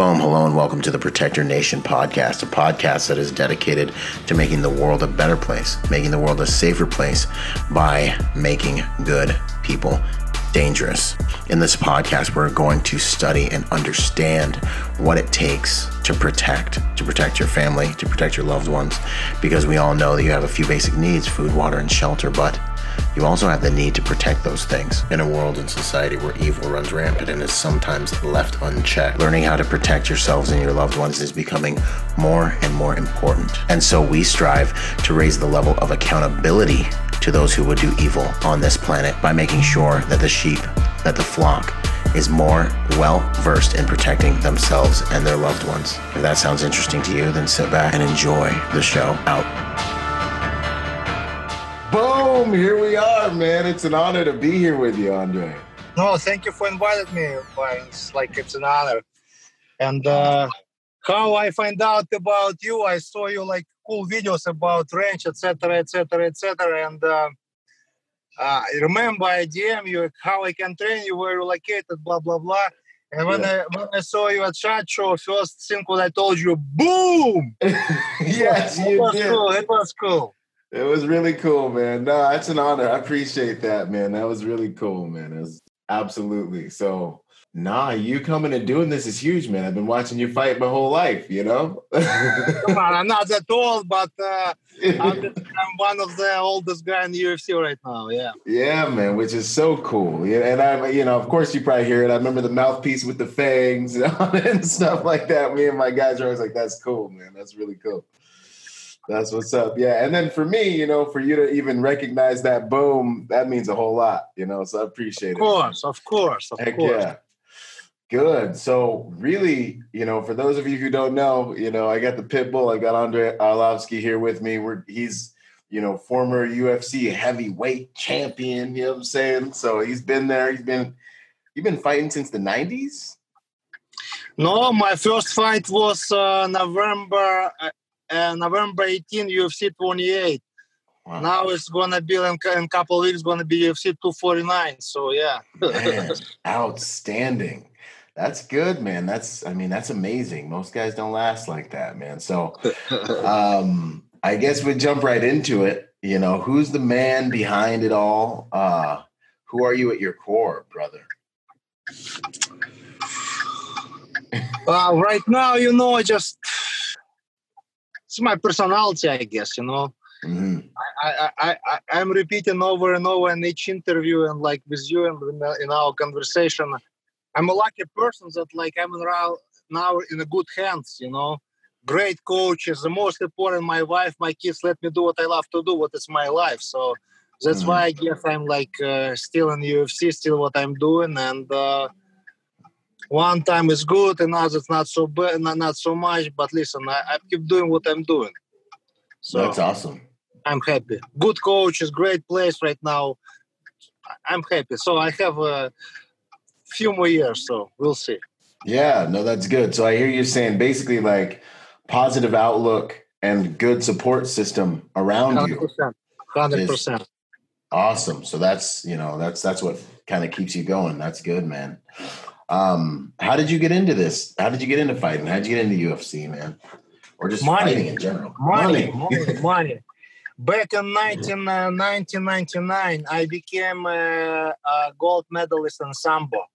Boom, hello, and welcome to the Protector Nation podcast, a podcast that is dedicated to making the world a better place, making the world a safer place by making good people dangerous. In this podcast, we're going to study and understand what it takes to protect, to protect your family, to protect your loved ones, because we all know that you have a few basic needs food, water, and shelter, but you also have the need to protect those things in a world and society where evil runs rampant and is sometimes left unchecked. Learning how to protect yourselves and your loved ones is becoming more and more important. And so we strive to raise the level of accountability to those who would do evil on this planet by making sure that the sheep, that the flock, is more well versed in protecting themselves and their loved ones. If that sounds interesting to you, then sit back and enjoy the show out. Boom! Here we are, man. It's an honor to be here with you, Andrei. No, thank you for inviting me. It's like it's an honor. And uh, how I find out about you, I saw you like cool videos about ranch, etc., etc., etc. And uh, uh, I remember I DM you how I can train you, where you're located, blah blah blah. And when Yeah. I when I saw you at Shot Show, first thing what I told you, boom! yes, it you was did. cool. It was cool. It was really cool, man. No, that's an honor. I appreciate that, man. That was really cool, man. It was absolutely so. Nah, you coming and doing this is huge, man. I've been watching you fight my whole life, you know. Come on, I'm not that old, but uh, I'm, I'm one of the oldest guy in the UFC right now. Yeah. Yeah, man, which is so cool. Yeah, and I, you know, of course, you probably hear it. I remember the mouthpiece with the fangs and stuff like that. Me and my guys are always like, "That's cool, man. That's really cool." That's what's up. Yeah, and then for me, you know, for you to even recognize that boom, that means a whole lot. You know, so I appreciate it. Of it. course, of course, of Heck course. yeah. Good. So really, you know, for those of you who don't know, you know, I got the pit bull. I got Andrei Arlovski here with me. We're he's, you know, former UFC heavyweight champion. You know what I'm saying? So he's been there. He's been you've been fighting since the 90s. No, my first fight was uh, November uh, uh, November 18, UFC 28. Wow. Now it's gonna be in, in a couple of weeks gonna be UFC 249. So yeah. Man, outstanding. That's good, man. That's I mean, that's amazing. Most guys don't last like that, man. So um i guess we jump right into it you know who's the man behind it all uh who are you at your core brother uh, right now, you know, I just it's my personality, I guess. You know, Mhm. I, I, I, I'm repeating over and over in each interview and like with you and in, in our conversation. I'm a lucky person that like I'm now in a good hands, you know. Great coaches, the most important, my wife, my kids let me do what I love to do, what is my life. So that's Mhm. why I guess I'm like uh, still in UFC, still what I'm doing. And uh, one time is good, another it's not so bad, not, not so much. But listen, I, I keep doing what I'm doing. So that's awesome I'm happy. Good coaches, great place right now. I'm happy. So I have a few more years, so we'll see. yeah no that's good so i hear you saying basically like positive outlook and good support system around Hundred you percent. Hundred percent. awesome so that's you know that's that's what kind of keeps you going that's good man um how did you get into this how did you get into fighting how did you get into ufc man or just Money. fighting in general Money, money, money. Back in 19, uh, 1999, I became a, a gold medalist in sambo,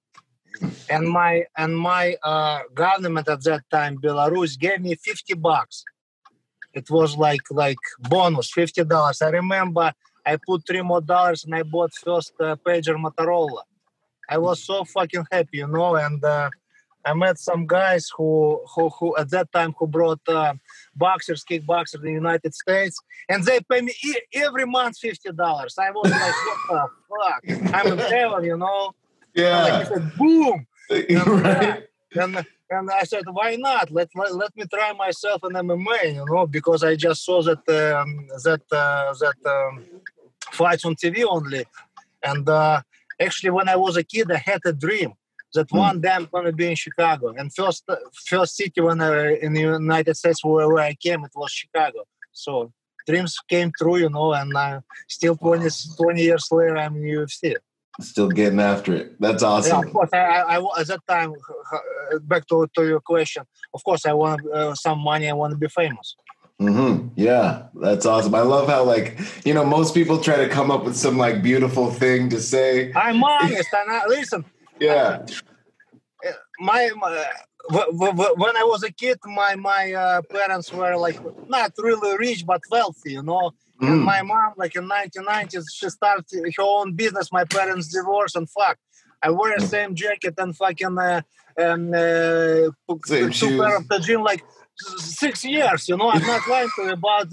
and my and my uh, government at that time, Belarus, gave me 50 bucks. It was like like bonus, fifty dollars. I remember I put three more dollars and I bought first uh, pager Motorola. I was so fucking happy, you know, and uh, I met some guys who who who at that time who brought. Uh, boxers, kickboxers in the United States, and they pay me e- every month fifty dollars. I was like, what the fuck? I'm in heaven, you know. Like, yeah I said, boom, right and and I said, why not? Let let, let me try myself in MMA, you know, because I just saw that um, that uh, that um, fights on TV only, and uh, actually, when I was a kid, I had a dream that Hmm. one day I'm gonna be in Chicago. And first first city when I in the United States where, where I came, it was Chicago. So dreams came true, you know, and uh, still 20, 20 years later, I'm in UFC. Still getting after it. That's Yeah, awesome. of course. I, I, I- at that time, uh, back to, to your question. Of course, I want uh, some money. I want to be famous. Hmm Yeah, that's awesome. I love how like you know most people try to come up with some like beautiful thing to say. I'm honest. And I, listen, Yeah, my, my w- when I was a kid, my my uh, parents were like not really rich but wealthy, you know. And Mm. my mom, like in 1990s, she started her own business. My parents divorced, and fuck, I wear the same jacket and fucking uh, and uh, Same two pair of the gym like six years. You know, I'm not lying to you about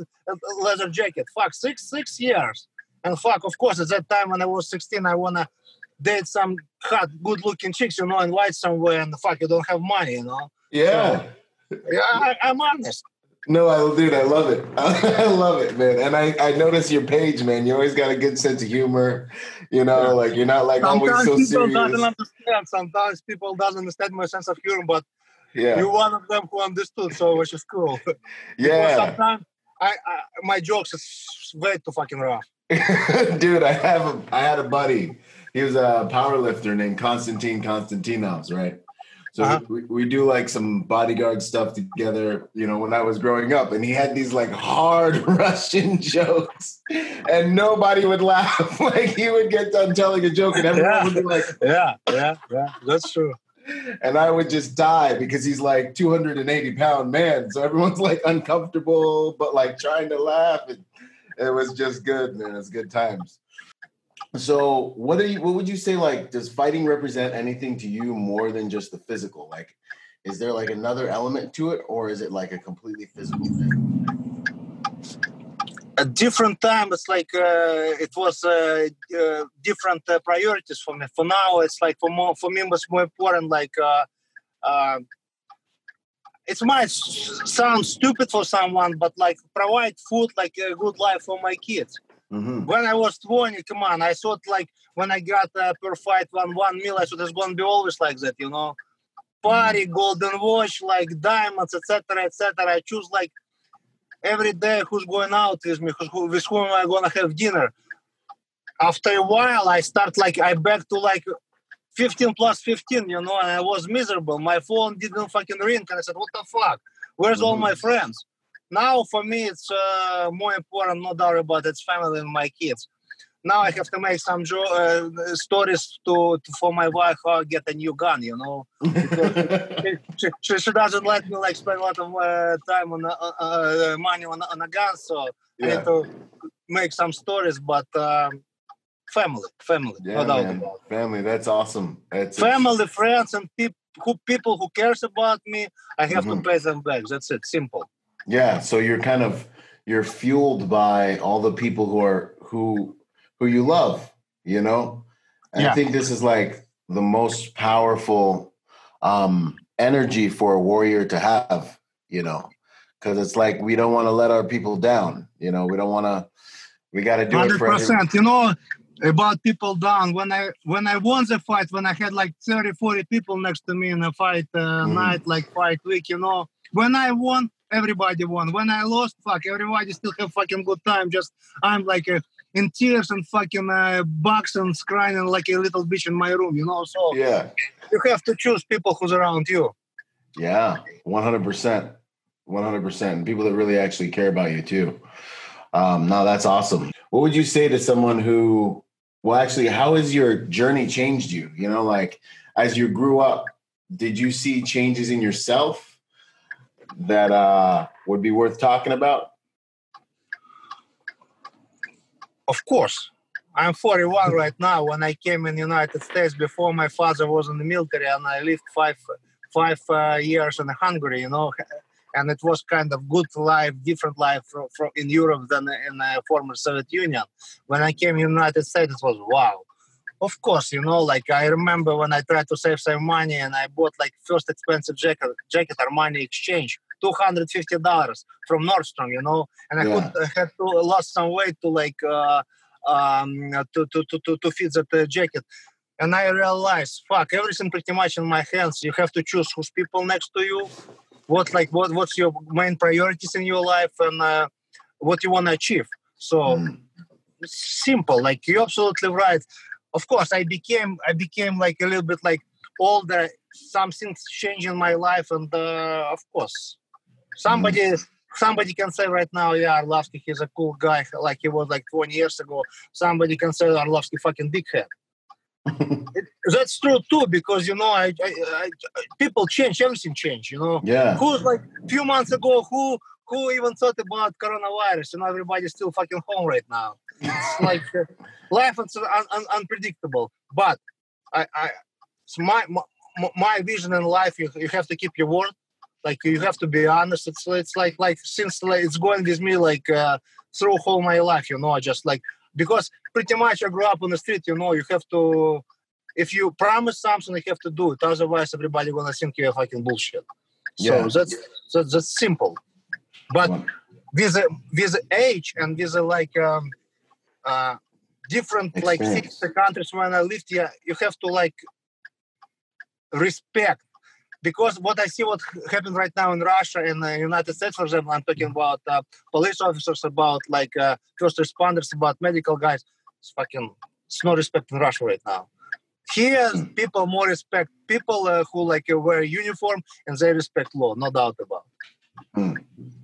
leather jacket. Fuck, six six years. And fuck, of course, at that time when I was 16, I wanna date some hot, good-looking chicks, you know, and invite somewhere, and fuck, you don't have money, you know. yeah. Yeah, I, I'm honest. No, I dude, I love it. I love it, man. And I I notice your page, man. You always got a good sense of humor. You know, Yeah. like you're not like always Sometimes so people serious. doesn't understand. Sometimes people doesn't understand my sense of humor, but Yeah, you're one of them who understood, so which is cool. Yeah. sometimes I, I my jokes is way too fucking rough. Dude, I have a, I had a buddy. He was a power lifter named Konstantin Konstantinovs, right? So Uh-huh. we, we do like some bodyguard stuff together, you know, when I was growing up. And he had these like hard Russian jokes, and nobody would laugh. like he would get done telling a joke, and everyone Yeah. would be like, Yeah, yeah, yeah. That's true. And I would just die because he's like 280 pound man. So everyone's like uncomfortable, but like trying to laugh. And it was just good, man. It's good times. So what do you what would you say like does fighting represent anything to you more than just the physical? Like is there like another element to it or is it like a completely physical thing? At different time, it's like uh, it was uh, uh, different uh, priorities for me. For now, it's like for more for me, was more important. Like uh, uh, it might sound stupid for someone, but like provide food, like a good life for my kids. Mm-hmm. when I was 20, come on, I thought like when I got uh, per fight one one meal, I thought it's gonna be always like that, you know. Party, golden watch, like diamonds, etc., etc. I choose like every day who's going out with me, who, with whom am I gonna have dinner. After a while, I start like I back to like 15 plus 15, you know, and I was miserable. My phone didn't fucking ring, and I said, "What the fuck? Where's all my friends?" Now for me, it's uh, more important, no doubt about it, it's family and my kids. Now I have to make some jo- uh, stories to, to for my wife how I get a new gun, you know. She, she, she doesn't let me like spend a lot of uh, time on uh, uh, money on, on a gun, so I yeah. need to make some stories. But um, family, family, Yeah, no doubt man. about. Family, that's awesome. It's, Family, friends, and peop- who people who cares about me, I have Mhm. to pay them back. That's it, simple. Yeah, so you're kind of you're fueled by all the people who are who who you love, you know? And I think this is like the most powerful um energy for a warrior to have, you know, because it's like we don't want to let our people down, you know, we don't want to we got to do it Hundred for every- percent. You know about people down. When I when I won the fight, when I had like 30, 40 people next to me in a fight uh, Mhm. night, like fight week. You know, when I won, everybody won. When I lost, fuck, everybody still have fucking good time. Just I'm like uh, in tears and fucking uh, boxing, crying like a little bitch in my room. You know, so Yeah. you have to choose people who's around you. Yeah, one hundred percent, one hundred percent, and people that really actually care about you too. Um, now that's awesome. What would you say to someone who, well, actually, how has your journey changed you? You know, like as you grew up, did you see changes in yourself that uh, would be worth talking about? Of course. I'm 41 right now. When I came in United States before my father was in the military, and I lived five five uh, years in Hungary, you know, and it was kind of good life, different life from, from in Europe than in the former Soviet Union. When I came United States, it was wow. Of course, you know, like I remember when I tried to save some money and I bought like first expensive jacket, jacket Armani Exchange, two hundred fifty dollars from Nordstrom, you know, and I Yeah. could I had to lost some weight to like uh, um, to, to, to, to, to fit that uh, jacket. And I realized, fuck, everything pretty much in my hands. You have to choose who's people next to you, what like what what's your main priorities in your life, and uh, what you want to achieve. So Mm. simple. Like you're absolutely right. of course I became I became like a little bit like older. Something changed in my life, and uh, of course, somebody somebody can say right now, yeah, Arlovski, he's a cool guy, like he was like 20 years ago. Somebody can say Arlovski fucking big head. It- that's true too, because you know, I, I, I, people change, everything change. You know, yeah. who's like a few months ago, who who even thought about coronavirus? You know, everybody's still fucking home right now. It's like uh, life is un, un, unpredictable. But I, I it's my, my my vision in life. You you have to keep your word. Like you have to be honest. It's it's like like since like, it's going with me like uh, through whole my life. You know, I just like because pretty much I grew up on the street. You know, you have to. If you promise something, you have to do it. Otherwise, everybody gonna think you're fucking bullshit. Yeah. So that's that's, that's simple. But Wow. with with age and with like um, uh, different like the countries when I lived, yeah, you have to like respect because what I see what happened right now in Russia and the United States, for example, I'm talking about uh, police officers, about like uh, first responders, about medical guys. It's fucking it's no respect in Russia right now. Here, people more respect people uh, who like uh, wear uniform and they respect law, no doubt about.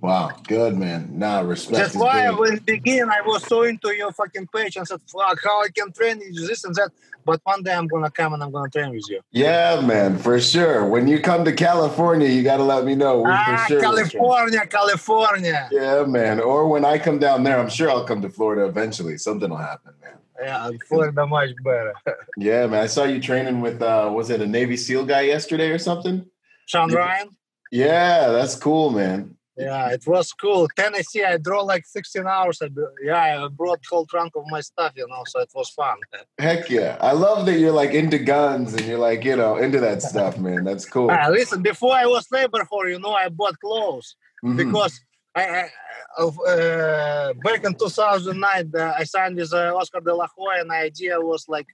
Wow. Good man. Nah, respect. That's why big. when begin I was so into your fucking page and said, "Fuck, how I can train you this and that." But one day I'm gonna come and I'm gonna train with you. Yeah, man, for sure. When you come to California, you got to let me know. We ah, for sure. California, California. Yeah, man. Or when I come down there, I'm sure I'll come to Florida eventually. Something will happen, man. Yeah, Florida much better. Yeah, man. I saw you training with uh was it a Navy SEAL guy yesterday or something? Shawn. Ryan. Yeah, that's cool, man. Yeah, it was cool. Tennessee, I drove like 16 hours. Yeah, I brought whole trunk of my stuff, you know, so it was fun. Heck yeah. I love that you're like into guns and you're like, you know, into that stuff, man. That's cool. Ah, listen, before I was labor for, you know, I bought clothes. Mhm. because I, I of, uh, back in 2009 uh, I signed with uh, Oscar De La Hoya, and the idea was like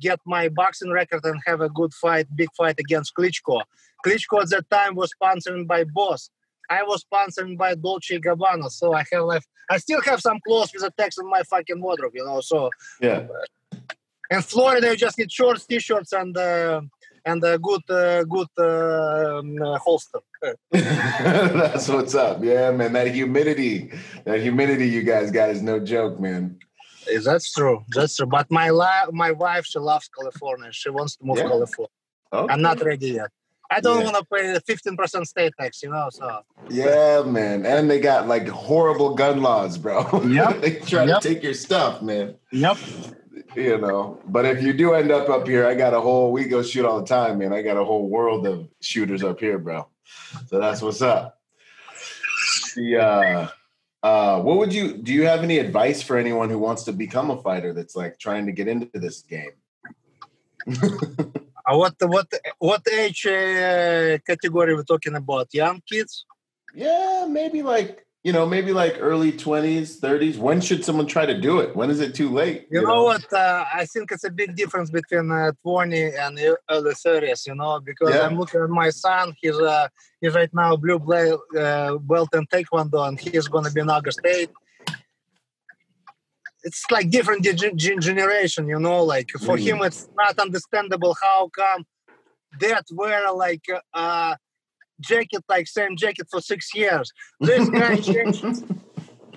get my boxing record and have a good fight, big fight against Klitschko. Klitschko at that time was sponsored by Boss. I was sponsored by Dolce Gabbana, so I have like I still have some clothes with a text in my fucking wardrobe, you know. So yeah. in Florida, you just need shorts, t-shirts, and uh, and a good uh, good uh, um, uh, holster. That's what's up. Yeah, man. That humidity, that humidity you guys got is no joke, man. Eh, That's true. That's true. But my li- my wife, she loves California. She wants to move Yeah. to California. Okay. I'm not ready yet. I don't Yeah. want to pay the 15% state tax, you know. So Yeah, man. And they got like horrible gun laws, bro. Yep. they try Yep. to take your stuff, man. yep. You know. But if you do end up up here, I got a whole we go shoot all the time, man. I got a whole world of shooters up here, bro. So that's what's up. The uh uh what would you do you have any advice for anyone who wants to become a fighter that's like trying to get into this game? Uh, what what what age uh, category we're talking about? Young kids? Yeah, maybe like you know, maybe like early 20s, 30s. When should someone try to do it? When is it too late? You, know, what? Uh, I think it's a big difference between uh, 20 and early 30s. You know, because Yeah. I'm looking at my son. He's uh, he's right now blue bla- uh, belt in taekwondo, and he's going to be in August State. It's like different ge- gen- generation, you know. Like for Mm. him, it's not understandable how come that wear like uh, jacket, like same jacket for six years. This guy changed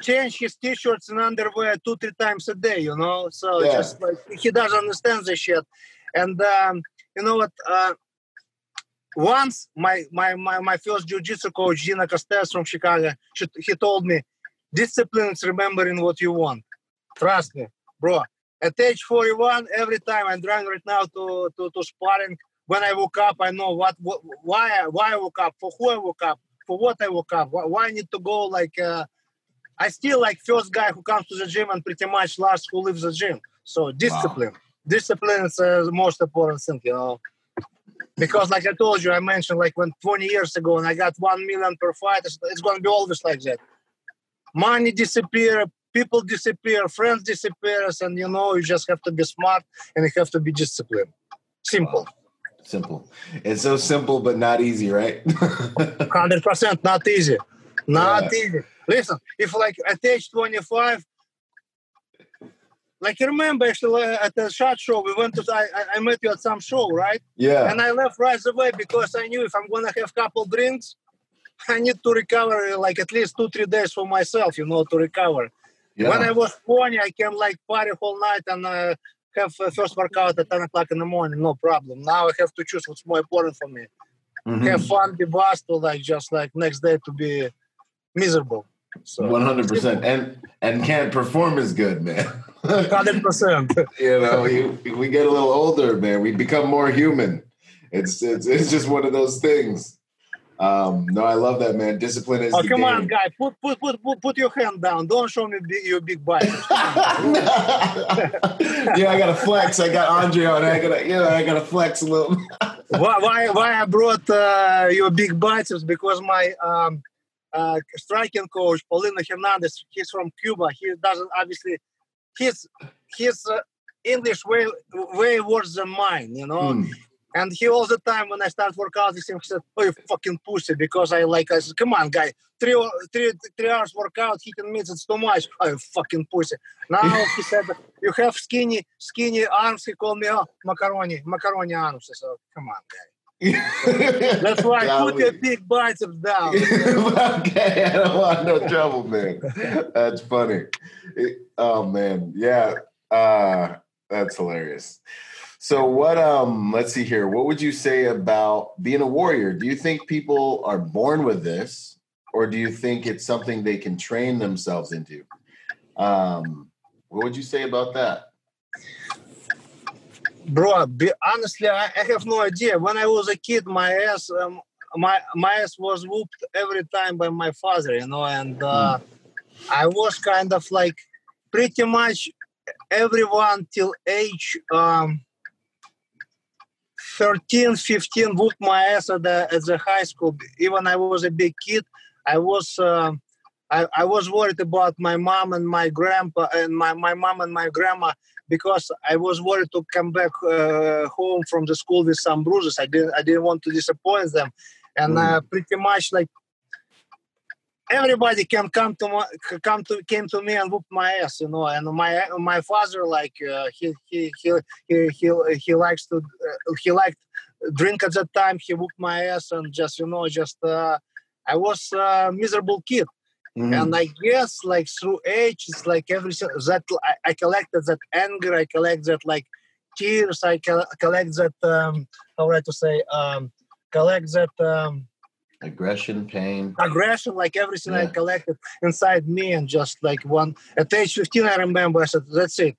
change his t-shirts and underwear two three times a day you know so Yeah. just like he doesn't understand the shit and um, you know what uh, once my my my, my first jiu-jitsu coach Gina Costes from Chicago she, he told me discipline is remembering what you want trust me bro at age 41 every time I'm driving right now to, to, to sparring when I woke up I know what, what why I- why I woke up for who I woke up for what I woke up why, I need to go like uh, I still like first guy who comes to the gym and pretty much last who leaves the gym. So discipline, discipline is uh, the most important thing, you know. Because like I told you, I mentioned like when 20 years ago, and I got one million per fight, it's, it's going to be always like that. Money disappear, people disappear, friends disappears, and you know you just have to be smart and you have to be disciplined. Simple, Simple. It's so simple but not easy, right? hundred percent, not easy, not Yeah. easy. Listen, if like at age 25 like you remember actually at the shot show we went to I, I met you at some show right yeah and i left right away because i knew if i'm gonna have couple drinks i need to recover like at least two three days for myself you know to recover yeah. when i was 20 i can like party whole night and uh, have uh, first workout at 10 o'clock in the morning no problem. Now i have to choose what's more important for me. Mhm. have fun be bossed or like just like next day to be miserable. So 100% and and can't perform as good man. 100% you know you, we get a little older man. We become more human. It's it's, it's just one of those things um no i love that man discipline is Oh come game. on, guy! Put put put put put your hand down. Don't show me bi- your big biceps. yeah i gotta flex i got andrei on i gotta you know i gotta flex a little why why why I brought uh, your big biceps? Because my um, uh, striking coach Paulino Hernandez, he's from Cuba. He doesn't obviously his his uh, English way way worse than mine, you know. Hmm. And he all the time when I start workout, he said, "Oh, you fucking pussy," because I like. I said, "Come on, guy, three three three hours workout, hitting meets it's too much." Oh, you fucking pussy. Now he said, "You have skinny skinny arms." He called me, "Oh, macaroni macaroni arms." I said, "Come on, guy." That's why I put your big biceps down. okay, I don't want no trouble, man. That's funny. It- oh man, yeah, uh, that's hilarious. So what? Um, let's see here. What would you say about being a warrior? Do you think people are born with this, or do you think it's something they can train themselves into? Um, what would you say about that? Bro, be, honestly, I, I have no idea. When I was a kid, my ass, um, my my ass was whooped every time by my father, you know, and uh, I was kind of like pretty much everyone till age um, 13, 15 whooped my ass at the at the high school. Even I was a big kid, I was. um I, I was worried about my mom and my grandpa and my, my mom and my grandma because I was worried to come back uh, home from the school with some bruises. I didn't I didn't want to disappoint them, and uh, pretty much like everybody can come to my, come to came to me and whoop my ass, you know. And my my father like uh, he, he he he he he likes to uh, he liked drink at that time. He whooped my ass and just you know just uh, I was a miserable kid. Mhm. And I guess like through age, it's like everything that I, I collected that anger, I collect that like tears, I col- collect that um how would I to say um collect that um Aggression, pain. aggression, like everything I collected inside me, and just like one at age 15, I remember I said, That's it.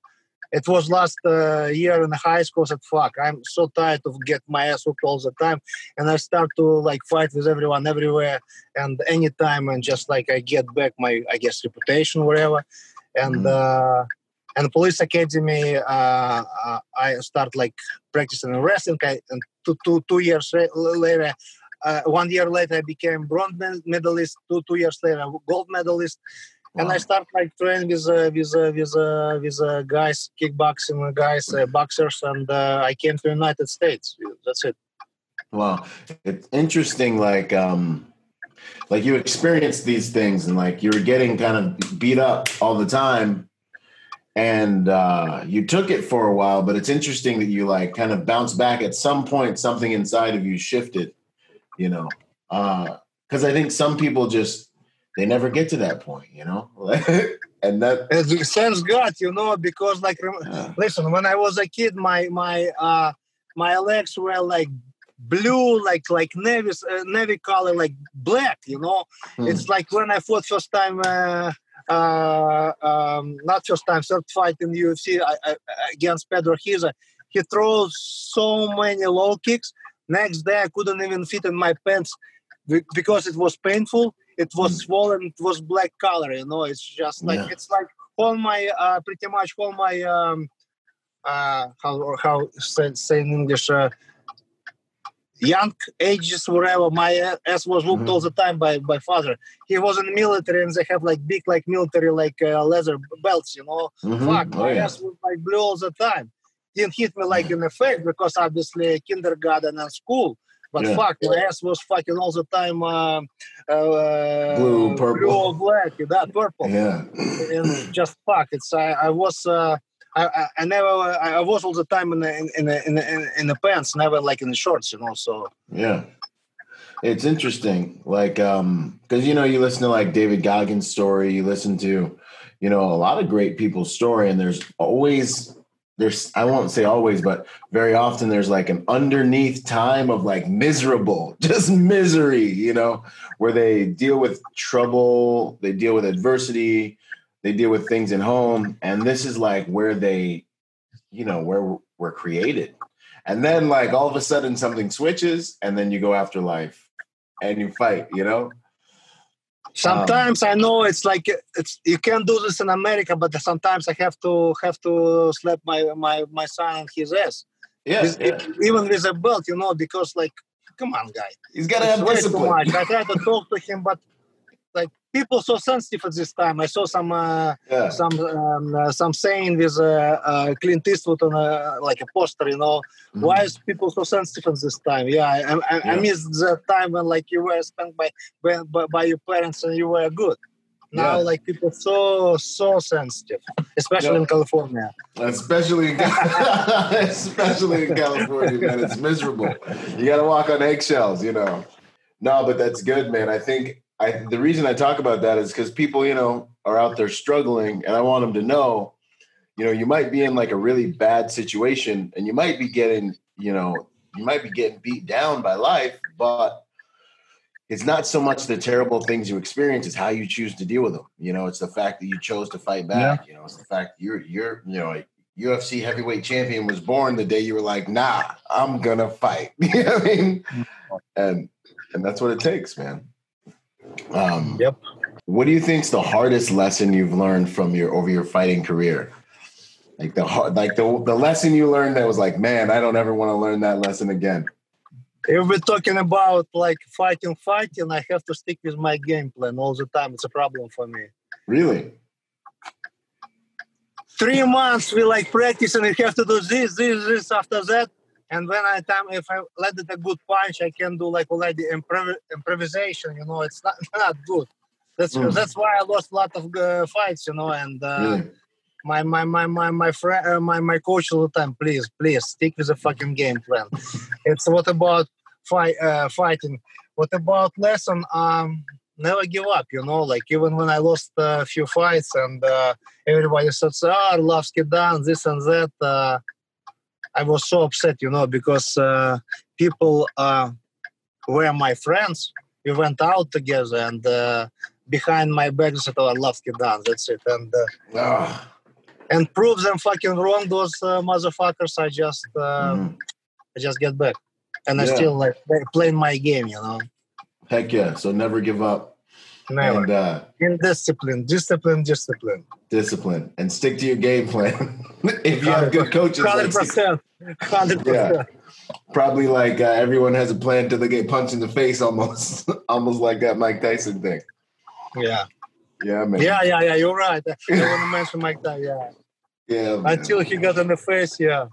It was last uh, year in high school. I said, Fuck, I'm so tired of get my ass whooped all the time. And I start to like fight with everyone everywhere and anytime, and just like I get back my, I guess, reputation, whatever. And, Mhm. uh, and police academy, uh, uh, I start like practicing in wrestling. I, and two, two, two years later, uh, one year later, I became bronze medalist. Two two years later, gold medalist. And I Wow. start like training with uh, with uh, with uh, with uh, guys, kickboxing guys, uh, boxers, and uh, I came to United States. That's it. Wow, it's interesting. Like, um, like you experienced these things, and like you were getting kind of beat up all the time, and uh, you took it for a while. But it's interesting that you like kind of bounced back at some point. Something inside of you shifted, you know, because I think some people just they never get to that point, you know, and that. It's, thanks God, you know, because like rem- Uh, listen, when I was a kid, my my uh, my legs were like blue, like like navy uh, navy color, like black. You know, Hmm. it's like when I fought first time. Uh, uh, um, not first time, third fight in UFC I, I, against Pedro Rizzo. He throws so many low kicks. Next day, I couldn't even fit in my pants because it was painful. It was swollen. It was black color. You know, it's just like Yeah. it's like all my uh, pretty much all my um, uh, how or how say, say in English. Uh, young ages whatever my ass was whooped Mhm. all the time by by father he was in the military and they have like big like military like uh, leather belts you know mhm. fuck Oh, my yeah. ass was like blue all the time didn't hit me like in the face because obviously kindergarten and school but Yeah. fuck my ass was fucking all the time uh, uh, Blue, purple. blue black that purple yeah. and just fuck it's i, I was uh, I, I, I never I was all the time in the in in the, in the, in the pants, never like in the shorts, you know. So Yeah. It's interesting. Like, um, because you know, you listen to like David Goggins' story, you listen to, you know, a lot of great people's story, and there's always there's I won't say always, but very often there's like an underneath time of like miserable, just misery, you know, where they deal with trouble, they deal with adversity, they deal with things at home, and this is like where they, you know, where we're created. And then like all of a sudden something switches and then you go after life and you fight, you know? Sometimes um, I know it's like it's you can't do this in America, but sometimes I have to have to slap my my my son on his ass. Yeah, With- yeah. even with a belt, you know, because like, come on, guy. He's got to have way too discipline. much. I try to talk to him, but like people so sensitive at this time. I saw some uh, Yeah. some um, uh, some saying with uh, uh, Clint Eastwood on a, like a poster. You know, Mhm. why is people so sensitive at this time? Yeah, I, I, I miss the time when like you were spent by by, by- by your parents and you were good. Now, Yeah. like people so so sensitive, especially Yeah. in California. Especially in, especially in California, man. It's miserable. You got to walk on eggshells, you know. No, but that's good, man. I think I the reason I talk about that is because people, you know, are out there struggling, and I want them to know, you know, you might be in like a really bad situation, and you might be getting, you know, you might be getting beat down by life, but it's not so much the terrible things you experience; it's how you choose to deal with them. You know, it's the fact that you chose to fight back. You know, it's the fact you're you're you know. Like, UFC heavyweight champion was born the day you were like, nah, I'm gonna fight. you know what I mean? Mm. And and that's what it takes, man. Um, Yep. What do you think's the hardest lesson you've learned from your over your fighting career? Like the hard, like the the lesson you learned that was like, man, I don't ever want to learn that lesson again. If we're talking about like fighting, fighting, I have to stick with my game plan all the time. It's a problem for me. Really? three months we like practice and we have to do this, this, this after that. And when I time if I landed a good punch, I can do like already improv- improvisation. You know, it's not not good. That's Mm. that's why I lost a lot of uh, fights. You know, and uh, Really? my my my my my friend, uh, my my coach all the time. Please, please stick with the fucking game plan. it's what about fight uh, fighting? What about lesson? Um, never give up. You know, like even when I lost a few fights and uh, everybody said, "Ah, Arlovski down this and that." Uh, I was so upset, you know, because uh, people uh, were my friends. We went out together, and uh, behind my back they said, "Oh, Arlovski down." That's it, and. Uh, Ah, and prove them fucking wrong. Those uh, motherfuckers. I just, uh, mhm. I just get back, and I still like playing my game. You know, Heck yeah! So never give up never and uh, in discipline, discipline, discipline. discipline and stick to your game plan. if you have good coaches, like Hundred percent, hundred percent. probably like uh, everyone has a plan till they get punched in the face, almost, almost like that Mike Tyson thing. Yeah, Yeah, man. yeah, yeah, yeah. You're right. I want to mention Mike Tyson. Yeah, yeah. man. until he got in the face. Yeah.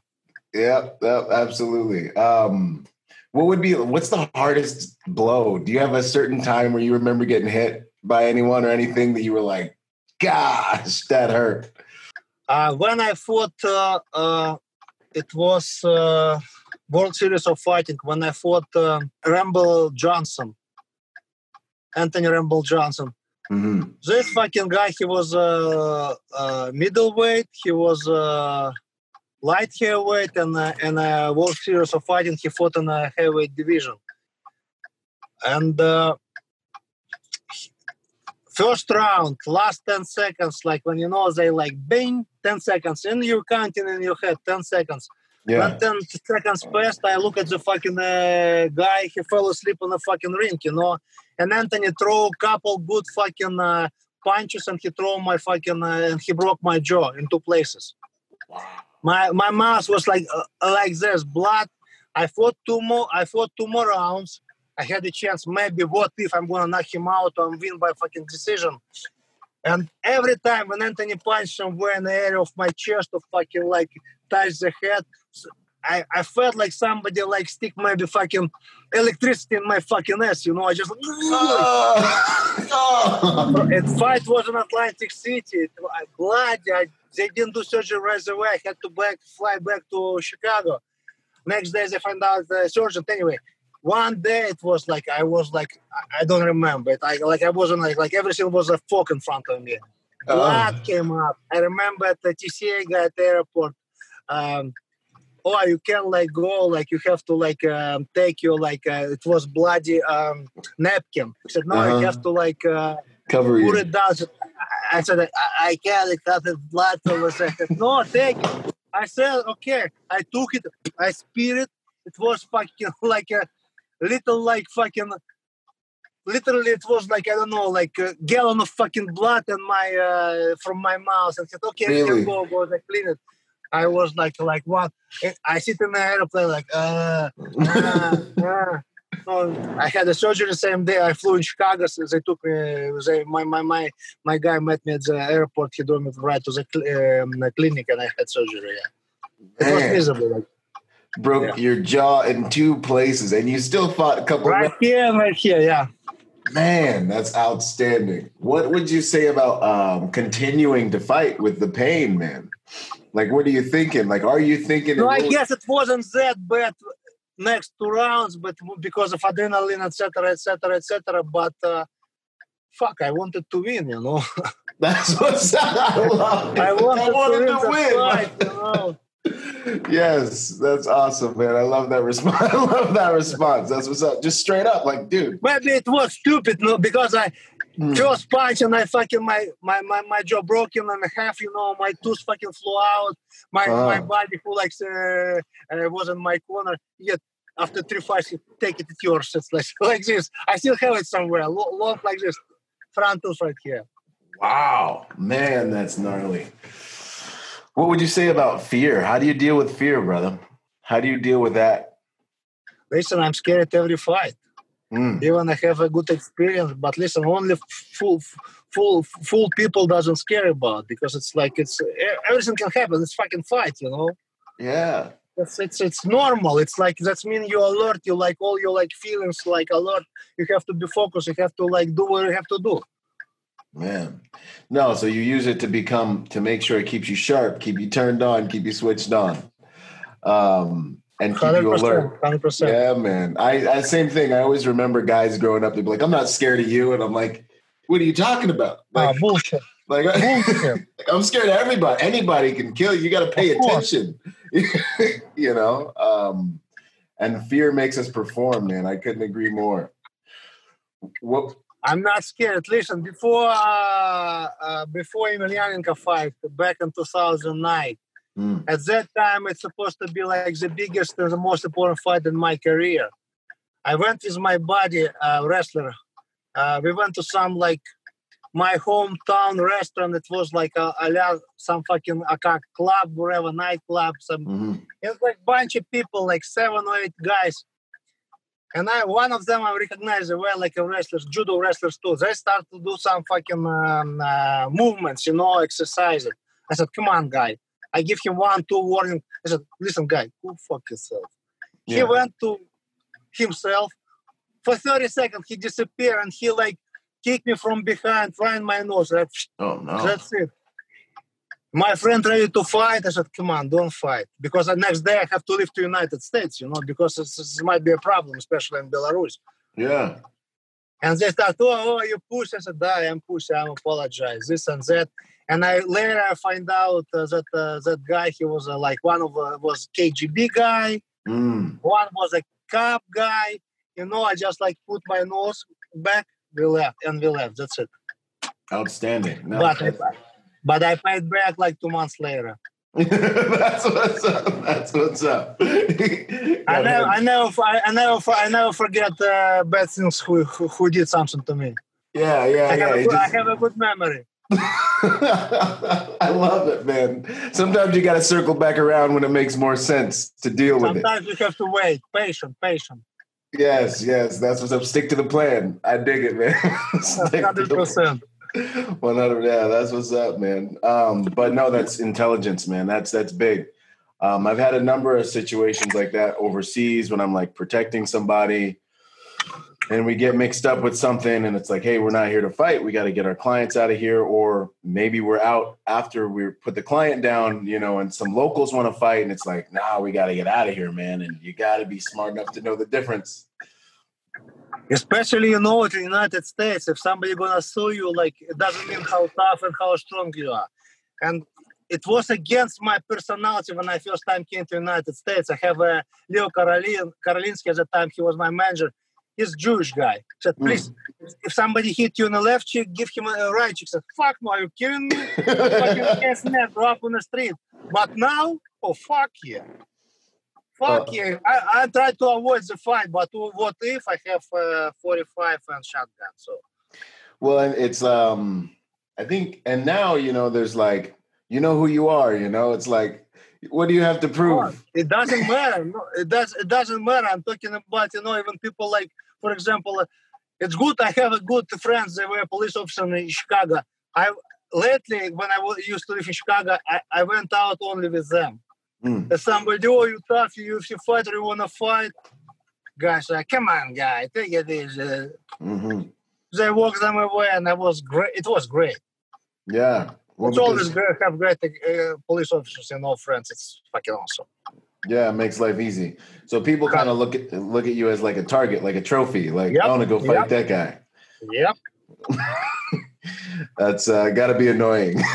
Yeah, yeah, absolutely. Um, what would be what's the hardest blow? Do you have a certain time where you remember getting hit by anyone or anything that you were like, gosh, that hurt? Uh, when I fought, uh, uh, it was uh, World Series of Fighting. When I fought uh, Rumble Johnson, Anthony Rumble Johnson. hmm This fucking guy, he was uh, uh, middleweight, he was uh, light heavyweight, and uh, and uh, World Series of Fighting, he fought in a heavyweight division. And uh, first round, last 10 seconds, like when you know they like bang, 10 seconds, and you're counting in your head 10 seconds. Yeah. When 10 seconds passed, I look at the fucking uh, guy. He fell asleep on the fucking ring, you know. And Anthony throw a couple good fucking uh, punches, and he throw my fucking uh, and he broke my jaw in two places. My my mouth was like uh, like this, blood. I fought two more. I fought two more rounds. I had a chance. Maybe what if I'm gonna knock him out or win by fucking decision? And every time when Anthony punched somewhere in the area of my chest or fucking like touch the head, I, I felt like somebody like stick maybe fucking electricity in my fucking ass, you know. I just Oh, oh. it fight was in Atlantic City. It, I blood, I they didn't do surgery right away. I had to back fly back to Chicago. Next day they find out the surgeon. Anyway, one day it was like I was like I- don't remember it. I like I wasn't like like everything was a fog in front of me. Oh. Blood came up. I remember at the TSA guy at the airport. Um, oh, you can't like go. Like you have to like um, take your like uh, it was bloody um, napkin. He said no, Uh-huh. you have to like. Uh, Cover put you. it down. I said, I, I can't, it the blood there. I said, no, thank you. I said, okay. I took it, I spit it. It was fucking like a little, like fucking, literally, it was like, I don't know, like a gallon of fucking blood in my, uh, from my mouth. And said, okay, you Really? can go, go, I clean it. I was like, like what? I sit in the airplane, like, uh, uh, uh. I had a surgery the same day. I flew in Chicago. So they took me. They, my, my my my guy met me at the airport. He drove me right to the, cl- um, the clinic, and I had surgery. Yeah, it was miserable. Like, Broke Yeah. your jaw in two places, and you still fought a couple. right here, and right here. Yeah. Man, that's outstanding. What would you say about um, continuing to fight with the pain, man? Like, what are you thinking? Like, are you thinking? No, I guess it wasn't that bad next two rounds, but because of adrenaline, etc., etc., etc. But uh, fuck, I wanted to win. You know, That's what's I love it. I wanted, wanted to win. to the fight, you know? Yes, that's awesome, man. I love that response. I love that response. That's what's up. Just straight up, like, dude. Maybe it was stupid, no, because I mm, first punch and I fucking my my my, my jaw broken in half. You know, my tooth fucking flew out. My my Ah. body who like uh, uh, was in my corner. Yet after three fights, you take it, it's yours. It's like like this. I still have it somewhere, lo- long like this, front tooth right here. Wow, man, that's gnarly. What would you say about fear? How do you deal with fear, brother? How do you deal with that? Listen, I'm scared every fight. Mm, Even I have a good experience, but listen, only full full full people doesn't scare about because it's like it's everything can happen. It's fucking fight, you know. yeah, it's it's it's normal. It's like that's mean you alert. You like all your like feelings like alert. You have to be focused. You have to like do what you have to do. man. No, so you use it to become to make sure it keeps you sharp, keep you turned on, keep you switched on, um, and keep you alert. Hundred percent. Yeah, man. I, I same thing. I always remember guys growing up. They'd be like, "I'm not scared of you," and I'm like, "What are you talking about?" Ah, Like, bullshit. like Bullshit. I'm scared of everybody. Anybody can kill you. You got to pay Of course. you know, um, and fear makes us perform, man. I couldn't agree more. What? I'm not scared. Listen, before uh, uh, before Emelianenko fight back in 2009, Mm, at that time it's supposed to be like the biggest and the most important fight in my career. I went with my buddy, uh, wrestler. Uh, we went to some like my hometown restaurant. It was like a, a some fucking a club, whatever nightclub. Some mhm. it was like bunch of people, like seven or eight guys. And I, one of them, I recognize they were like a wrestlers, judo wrestlers too. They start to do some fucking um, uh, movements, you know, exercises. I said, "Come on, guy." I give him one, two warning. I said, "Listen, guy, go fuck yourself." He went to himself for 30 seconds. He disappeared and he like kicked me from behind, in my nose. Like, Oh no! that's it. My friend ready to fight. I said, "Come on, don't fight," because the next day I have to leave to United States. You know, because this, might be a problem, especially in Belarus. Yeah. And they start, "Oh, oh, you push." I said, "I am pushing. I apologize." This and that. And I later I find out uh, that uh, that guy he was uh, like one of uh, was KGB guy, Mm, one was a cop guy. You know, I just like put my nose back, we left, and we left. That's it. outstanding. No, But I, but I paid back like two months later. that's what's up. That's what's up. I never, I never, I, never, I never forget uh, bad things who, who who did something to me. yeah, yeah, I, have yeah. a you good, I have a good memory. I love it, man. Sometimes you got to circle back around when it makes more sense to deal with it. Sometimes you have to wait, patient, patient. Yes, yes, that's what's up. Stick to the plan. I dig it, man. Hundred percent. One hundred. Yeah, that's what's up, man. Um, but no, that's intelligence, man. That's that's big. Um, I've had a number of situations like that overseas when I'm like protecting somebody, and we get mixed up with something and it's like hey we're not here to fight we got to get our clients out of here or maybe we're out after we put the client down you know and some locals want to fight and it's like nah we got to get out of here man and you got to be smart enough to know the difference Especially, you know, in the United States, if somebody gonna sue you, like it doesn't mean how tough and how strong you are. And it was against my personality when I first time came to the United States. I have a Leo Karolin, Karolinsky at the time. He was my manager. He's Jewish guy. He said, Mm. please, if somebody hit you on the left cheek, give him a right cheek. I said, fuck no, are you kidding me? Fucking net, go up on the street. But now, oh fuck yeah. Fuck Uh, yeah. I, I try to avoid the fight, but what if I have uh, 45 and shotgun? So well and it's um i think and now you know there's like you know who you are you know it's like what do you have to prove it doesn't matter. No, it does. It doesn't matter. I'm talking about you know even people like, for example, it's good. I have a good friends. They were police officers in Chicago. I lately when I used to live in Chicago, I, I went out only with them. Mm. Somebody, oh, you tough, you UFC fighter, you wanna fight? Guys, like, come on, guy, take it easy. hmm They walked them away, and it was great. It was great. yeah well, it's always great have great uh, police officers and all friends. It's fucking awesome. Yeah, it makes life easy. So people kind of look at look at you as like a target, like a trophy. Like Yep, I want to go fight yep. that guy. Yep. That's uh, got to be annoying.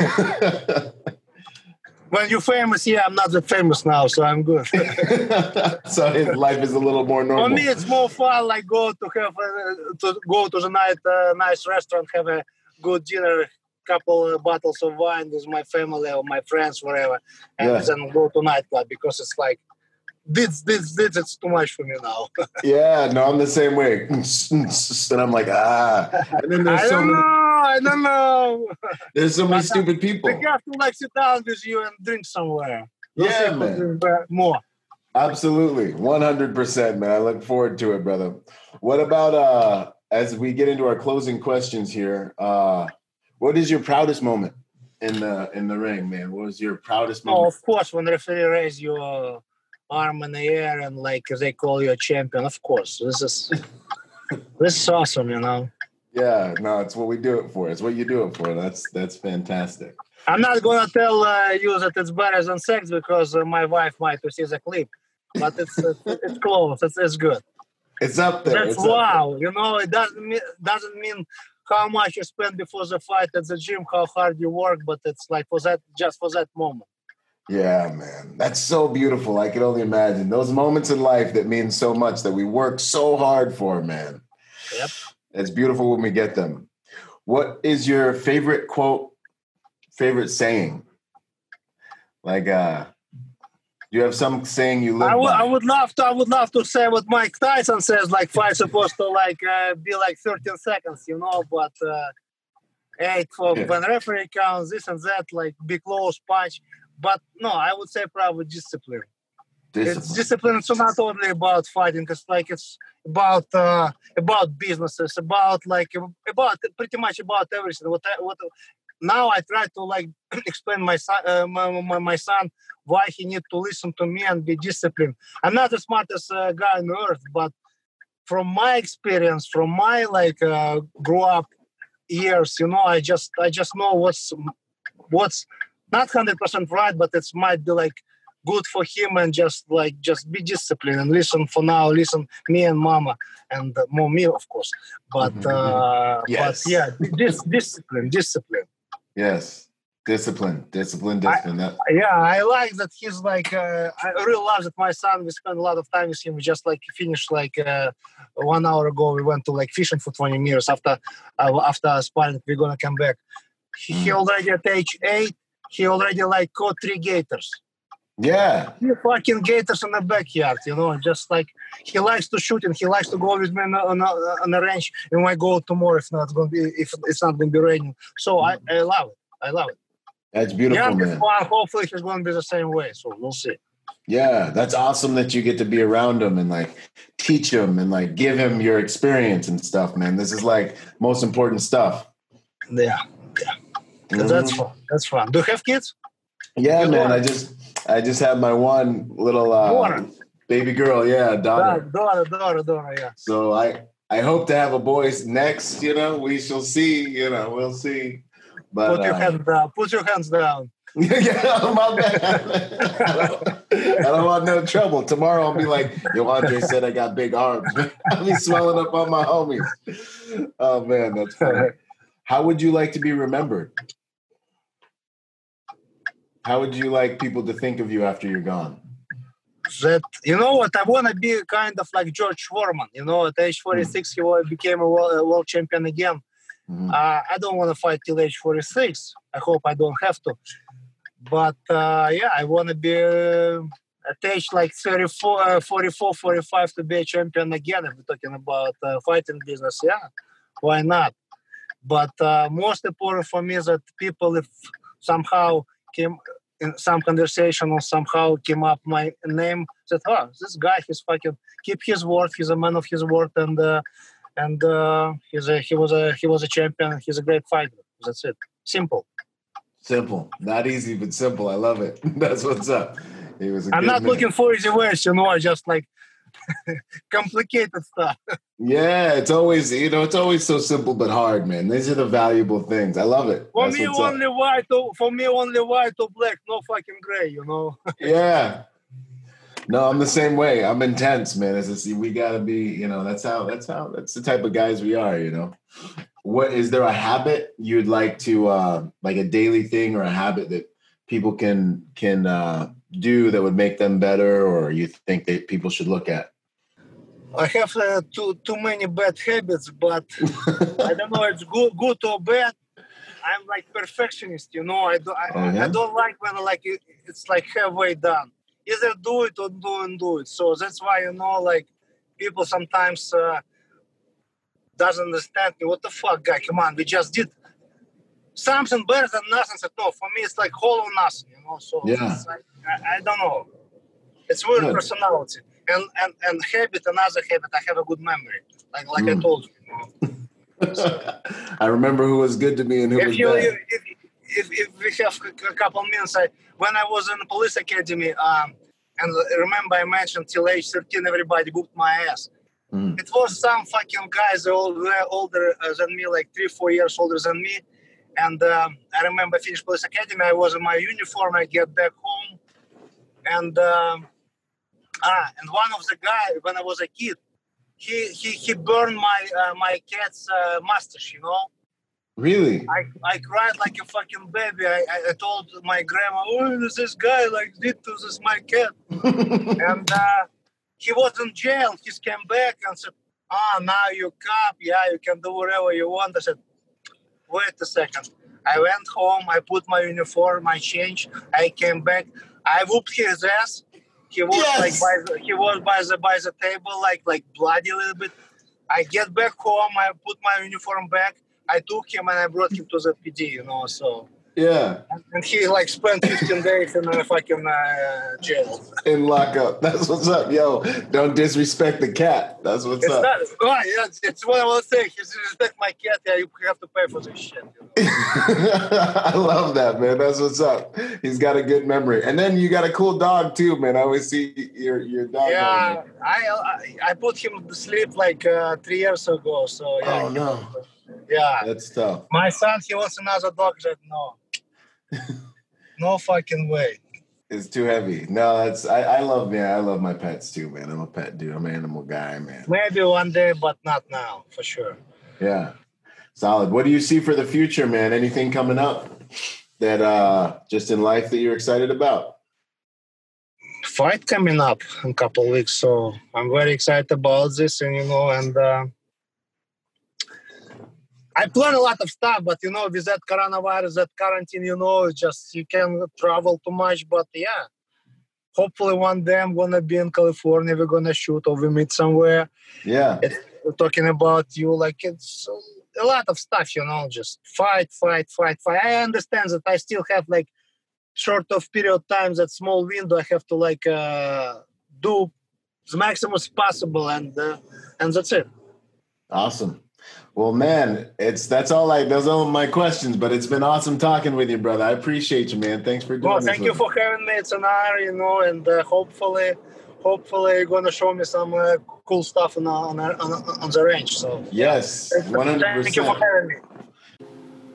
When you're famous, yeah, I'm not that famous now, so I'm good. so his life is a little more normal. For me, it's more fun. Like go to have a, to go to the night uh, nice restaurant, have a good dinner, couple uh, bottles of wine with my family or my friends, wherever, and Yeah. then go to nightclub because it's like this, this, this. It's too much for me now. yeah, no, I'm the same way. and I'm like, ah. And then I there's so don't many, know. I don't know. there's so many uh, stupid people. We have to like sit down with you and drink somewhere. Those Yeah, man. uh, More. Absolutely, 100%, man. I look forward to it, brother. What about uh as we get into our closing questions here? Uh what is your proudest moment in the in the ring, man? What was your proudest Oh, moment? of course, when the referee raise your arm in the air and like they call you a champion, of course. This is this is awesome, you know. Yeah, no, it's what we do it for. It's what you do it for. That's that's fantastic. I'm not gonna tell uh, you that it's better than sex because uh, my wife might see the clip, but it's it's, it's close. It's, it's good. It's up there. That's It's wow. You know, it doesn't mean doesn't mean how much you spend before the fight at the gym, how hard you work, but it's like for that just for that moment. Yeah, man. That's so beautiful. I can only imagine those moments in life that mean so much that we work so hard for, man. Yep. It's beautiful when we get them. What is your favorite quote, favorite saying? Like, uh, you have some saying you live I would, by? I would love to. I would love to say what Mike Tyson says. Like fight supposed to like uh, be like 13 seconds, you know. But uh, eight for Yeah. when referee counts this and that, like be close punch. But no, I would say probably discipline. It's Discipline. discipline. It's not only about fighting. It's like it's about uh, about businesses, about like about pretty much about everything. What I, what now I try to like explain my son, uh, my, my, my son why he need to listen to me and be disciplined. I'm not the smartest uh, guy on earth, but from my experience, from my like uh, grow up years, you know, I just I just know what's what's not hundred percent right, but it might be like good for him and just like just be disciplined and listen for now. Listen, me and mama and uh, more me, of course. But Mhm, uh, Yes. but yeah, dis- discipline, discipline. Yes. Discipline, discipline, discipline. That, Yeah, I like that he's like. Uh, I really love that my son. We spend a lot of time with him. We just like finished like uh, one hour ago. We went to like fishing for twenty minutes. After uh, after sparring, we're gonna come back. He, he already at age eight. He already like caught three gators. yeah. Three fucking gators in the backyard. You know, just like he likes to shoot and he likes to go with me on a, on a, on a range. We might go tomorrow if not gonna be if it's not gonna be raining. So I, I love it. I love it. That's beautiful, Youngest man. one, hopefully he's gonna be the same way. So we'll see. Yeah, that's awesome that you get to be around him and like teach him and like give him your experience and stuff, man. This is like most important stuff. Yeah, yeah. that's Mhm. fun. That's fun. Do you have kids? yeah, Good man. one. I just I just have my one little uh, Daughter. Baby girl. Yeah, daughter. Dora, Dora, Dora, yeah. So I I hope to have a boys next. You know, we shall see. You know, we'll see. But put your uh, hands down. Put your hands down. yeah, my bad. I don't, I don't want no trouble. Tomorrow I'll be like, yo, Andrei said I got big arms. I'll be swelling up on my homies. Oh man, that's funny. How would you like to be remembered? How would you like people to think of you after you're gone? That you know what I want to be kind of like George Foreman. You know, at age 46 he became a world, a world champion again. Mhm. Uh, I don't want to fight till age 46. I hope I don't have to. But uh, yeah, I want to be uh, at age like 34, uh, 44, 45 to be a champion again. If we're talking about uh, fighting business, yeah, why not? But uh, most important for me is that people, if somehow came in some conversation or somehow came up my name, said, "Oh, this guy, he's fucking keep his word. He's a man of his word, and uh, and uh, he's a he was a he was a champion. He's a great fighter. That's it. Simple. Simple, not easy, but simple. I love it. That's what's up. He was. A I'm not man. looking for easy ways, you know. I just like complicated stuff. Yeah, it's always you know it's always so simple but hard, man. These are the valuable things. I love it. For That's me, what's up. only white. Or, for me, only white or black. No fucking gray. You know. Yeah. No, I'm the same way. I'm intense, man. As I see, we gotta be, you know, that's how that's how that's the type of guys we are, you know. What is there a habit you'd like to uh like a daily thing or a habit that people can can uh do that would make them better or you think that people should look at? I have uh, too too many bad habits, but I don't know. It's good good or bad. I'm like perfectionist, you know. I do, I, Oh, yeah? I don't like when like it, it's like halfway done. Either do it or don't do it. So that's why you know, like people sometimes uh, doesn't understand me. What the fuck, guy? Come on, we just did something better than nothing. Said no. For me, it's like whole or nothing, you know. So Yeah. like, I, I don't know. It's weird Good. personality and and and habit. Another habit. I have a good memory. Like like I Mm. told you. you know. I remember who was good to me and who if was you bad. if, if, if we have a couple minutes, I, when I was in the police academy, um, and remember I mentioned till age 13, everybody booked my ass. Mhm. It was some fucking guys all were older uh, than me, like three, four years older than me. And um, I remember I finished police academy. I was in my uniform. I get back home, and um, ah, and one of the guy when I was a kid, he he he burned my uh, my cat's uh, mustache. You know. Really? I, I cried like a fucking baby. I, I, told my grandma, "Oh, this guy like did to this my cat," and uh, he was in jail. He came back and said, "Ah, now you cop. Yeah, you can do whatever you want." I said, "Wait a second. I went home. I put my uniform. I changed. I came back. I whooped his ass. He was Yes! like by the, he was by the by the table, like like bloody a little bit. I get back home. I put my uniform back. I took him and I brought him to the PD, you know. So yeah. and he like spent 15 days in a fucking uh, jail. In lockup. That's what's up, yo. Don't disrespect the cat. That's what's It's up. not. Oh, yeah, it's, it's what I was saying. If you respect my cat, yeah, you have to pay for this shit. You know? I love that, man. That's what's up. He's got a good memory, and then you got a cool dog too, man. I always see your your dog. Yeah, I, I I put him to sleep like uh, three years ago. So yeah, Oh no, yeah. that's tough. My son, he wants another dog. I said no, no fucking way. It's too heavy. No, that's I, I love man. I love my pets too, man. I'm a pet dude. I'm an animal guy, man. Maybe one day, but not now for sure. Yeah, solid. What do you see for the future, man? Anything coming up that uh just in life that you're excited about? fight coming up in a couple of weeks so i'm very excited about this and you know and uh, i plan a lot of stuff but you know with that coronavirus that quarantine you know just you can't travel too much but yeah. Hopefully one day i'm gonna be in california we're gonna shoot or we meet somewhere. Yeah, we're talking about you like it's a lot of stuff you know just fight fight fight fight. I understand that i still have like short of period of time that small window i have to like uh do as maximum as possible and uh, and that's it. Awesome. Well, man, it's that's all I those all my questions, but it's been awesome talking with you, brother. I appreciate you, man. Thanks for doing well this. thank you for having me it's an honor you know and uh, hopefully hopefully you're gonna show me some uh, cool stuff on, on, on, on the range. So yes, one hundred percent. thank you for having me.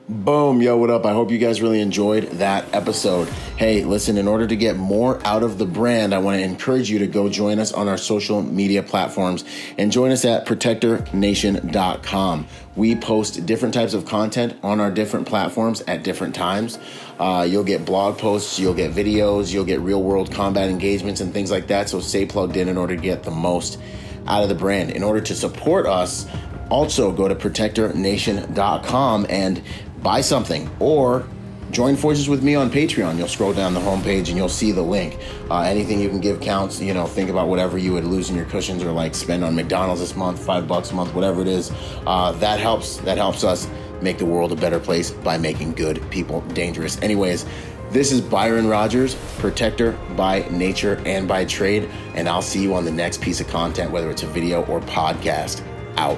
Boom, yo, what up? I hope you guys really enjoyed that episode. Hey, listen, in order to get more out of the brand, I want to encourage you to go join us on our social media platforms and join us at protectornation.com. We post different types of content on our different platforms at different times. Uh, you'll get blog posts, you'll get videos, you'll get real world combat engagements and things like that. So stay plugged in in order to get the most out of the brand. In order to support us, also go to protectornation.com and buy something or join forces with me on patreon. You'll scroll down the homepage and you'll see the link. Uh, anything you can give counts you know think about whatever you would lose in your cushions or like spend on mcdonald's this month five bucks a month whatever it is. Uh, that helps. That helps us make the world a better place by making good people dangerous. Anyways this is byron rogers protector by nature and by trade and i'll see you on the next piece of content whether it's a video or podcast. Out